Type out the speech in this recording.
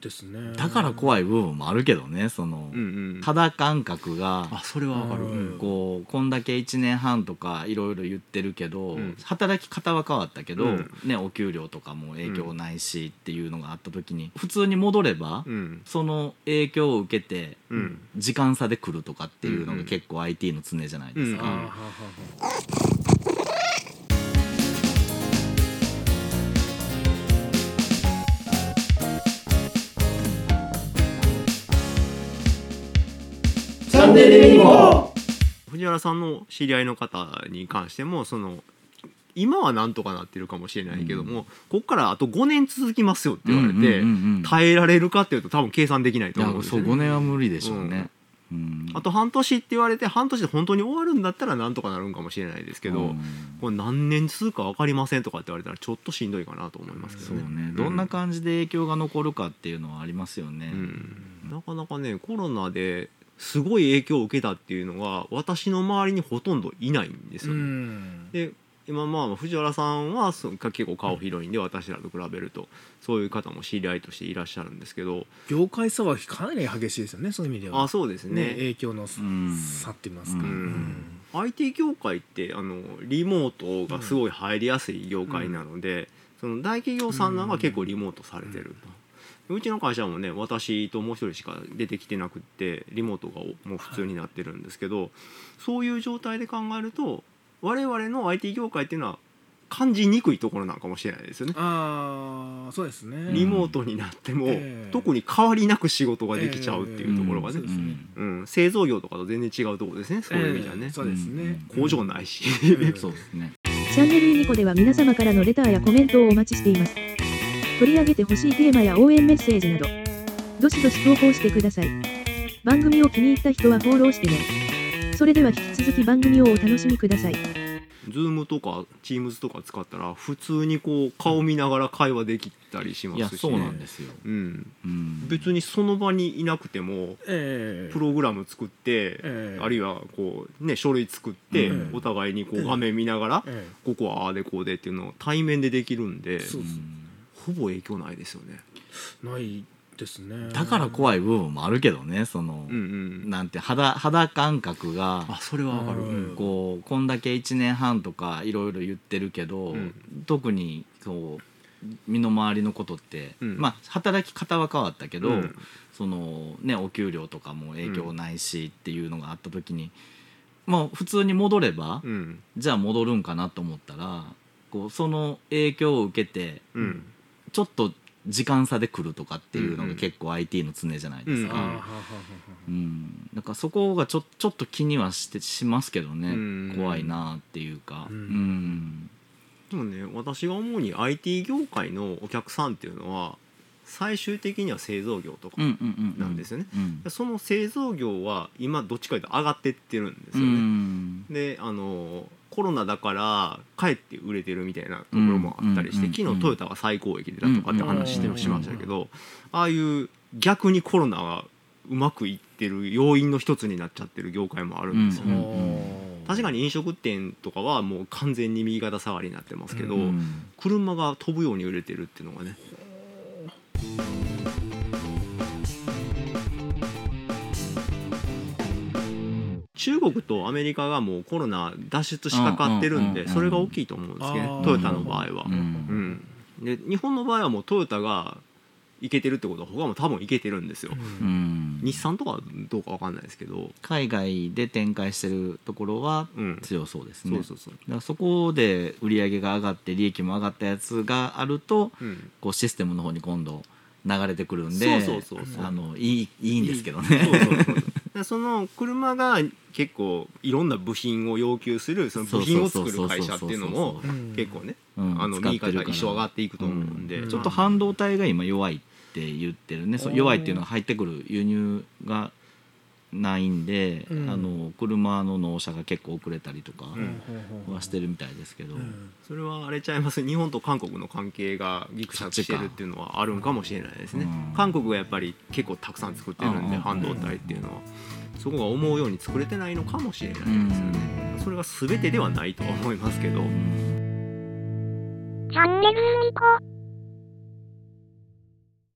ですね。だから怖い部分もあるけどねその、うんうん。肌感覚が。あそれはわかる、うんうん。こうこんだけ1年半とかいろいろ言ってるけど、うん。働き方は変わったけど、うん。ね、お給料とかも影響ないしっていうのがあった時に普通に戻れば、うん。その影響を受けてうん。時間差で来るとかっていうのが結構 IT の常じゃないですか。ンネルユニコーン藤原さんの知り合いの方に関してもその今はなんとかなってるかもしれないけども、ここからあと5年続きますよって言われて、うんうんうんうん。耐えられるかっていうと多分計算できないと思うんですよ、ね、5年は無理でしょうね。うん。あと半年って言われて半年で本当に終わるんだったらなんとかなるんかもしれないですけど、うん。これ何年続くか分かりませんとかって言われたらちょっとしんどいかなと思いますけそうどね。ね、どんな感じで影響が残るかっていうのはありますよね。うん。なかなかねコロナですごい影響を受けたっていうのが私の周りにほとんどいないんですうよね。ん。で今まあ藤原さんは結構顔広いんで私らと比べるとそういう方も知り合いとしていらっしゃるんですけど。業界差はかなり激しいですよねそういう意味では。あそうですね。ね影響のん。差って言いますか、ううん。IT 業界ってあのリモートがすごい入りやすい業界なので、その大企業さんなんか結構リモートされてると、うちの会社もね私ともう一人しか出てきてなくってリモートがもう普通になってるんですけど、そういう状態で考えると我々の IT 業界っていうのは感じにくいところなのかもしれないですよね。ああそうですね。リモートになっても、ええ。特に変わりなく仕事ができちゃうっていうところがね、ええそうですね。うん。製造業とかと全然違うところですね。そういう意味ではね、ええそうですね、工場ないし、うん。そうですね。チャンネルユニコでは皆様からのレターやコメントをお待ちしています。取り上げてほしいテーマや応援メッセージなど、どしどし投稿してください。番組を気に入った人はフォローしてね。それでは引き続き番組をお楽しみください。ズームとか Teams とか使ったら普通にこう顔見ながら会話できたりしまいやすし、そうなんですよ。うん、うん、別にその場にいなくてもええ。プログラム作って、ええ。あるいはこうね書類作って、うん。お互いにこええ。う画面見ながら、えここはああでこうでっていうのを対面でできるんで。そうですほぼ影響ないですよね。えないですね。だから怖い部分もあるけどねその、うんうん、なんて肌肌感覚が。あそれはわかる、うん。こうこんだけ1年半とかいろいろ言ってるけど、うん。特にこう身の回りのことって、うん。まあ働き方は変わったけど、うん。そのねお給料とかも影響ないしっていうのがあった時に、まあ普通に戻れば、うん。じゃあ戻るんかなと思ったらこうその影響を受けてうんちょっと時間差で来るとかっていうのうんうん。が結構 IT の常じゃないですか。ああはあはあはうん、だからそこがちょちょっと気にはしてしますけどね、うん。怖いなっていうか、ううん。んでもね私が思うに IT 業界のお客さんっていうのは最終的には製造業とかうんうんうんなんですよね。うん。その製造業は今どっちかというと上がってってるんですうよね。ん。であのコロナだからかえって売れてるみたいなところもあったりして、うん昨日トヨタが最高益でだとかって話してしましたけど、ああいう逆にコロナがうまくいってる要因の一つになっちゃってる業界もあるんですよ。ね。うん確かに飲食店とかはもう完全に右肩下がりになってますけど、うん。車が飛ぶように売れてるっていうのがね中国とアメリカがもうコロナ脱出しかかってるんでそれが大きいと思うんですけどねトヨタの場合は。で日本の場合はもうトヨタがいけてるってことは他も多分いけてるんですよ。うん。日産とかはどうかわかんないですけど、海外で展開してるところはうん、強そうですね、そうそうそう、だからそこで売り上げが上がって利益も上がったやつがあるとうん、こうシステムの方に今度流れてくるんでそうそうそうそう。あのいいいいんですけどそうね。そうそうでその車が結構いろんな部品を要求するその部品を作る会社っていうのもうん。結構ねうん。あの右肩一生上がっていくと思うんで、うん。ちょっと半導体が今弱いって言ってるね。弱いっていうのは入ってくる輸入がないんで、うん。あの車の納車が結構遅れたりとかうん。はしてるみたいですけど、それはあれちゃいます？日本と韓国の関係がギクシャクしてるっていうのはあるんかもしれないですね。うん。韓国がやっぱり結構たくさん作ってるんでうん。半導体っていうのは。そこが思うように作れてないのかもしれないですよね。それが全てではないとは思いますけど。うん。チャンネルユニコ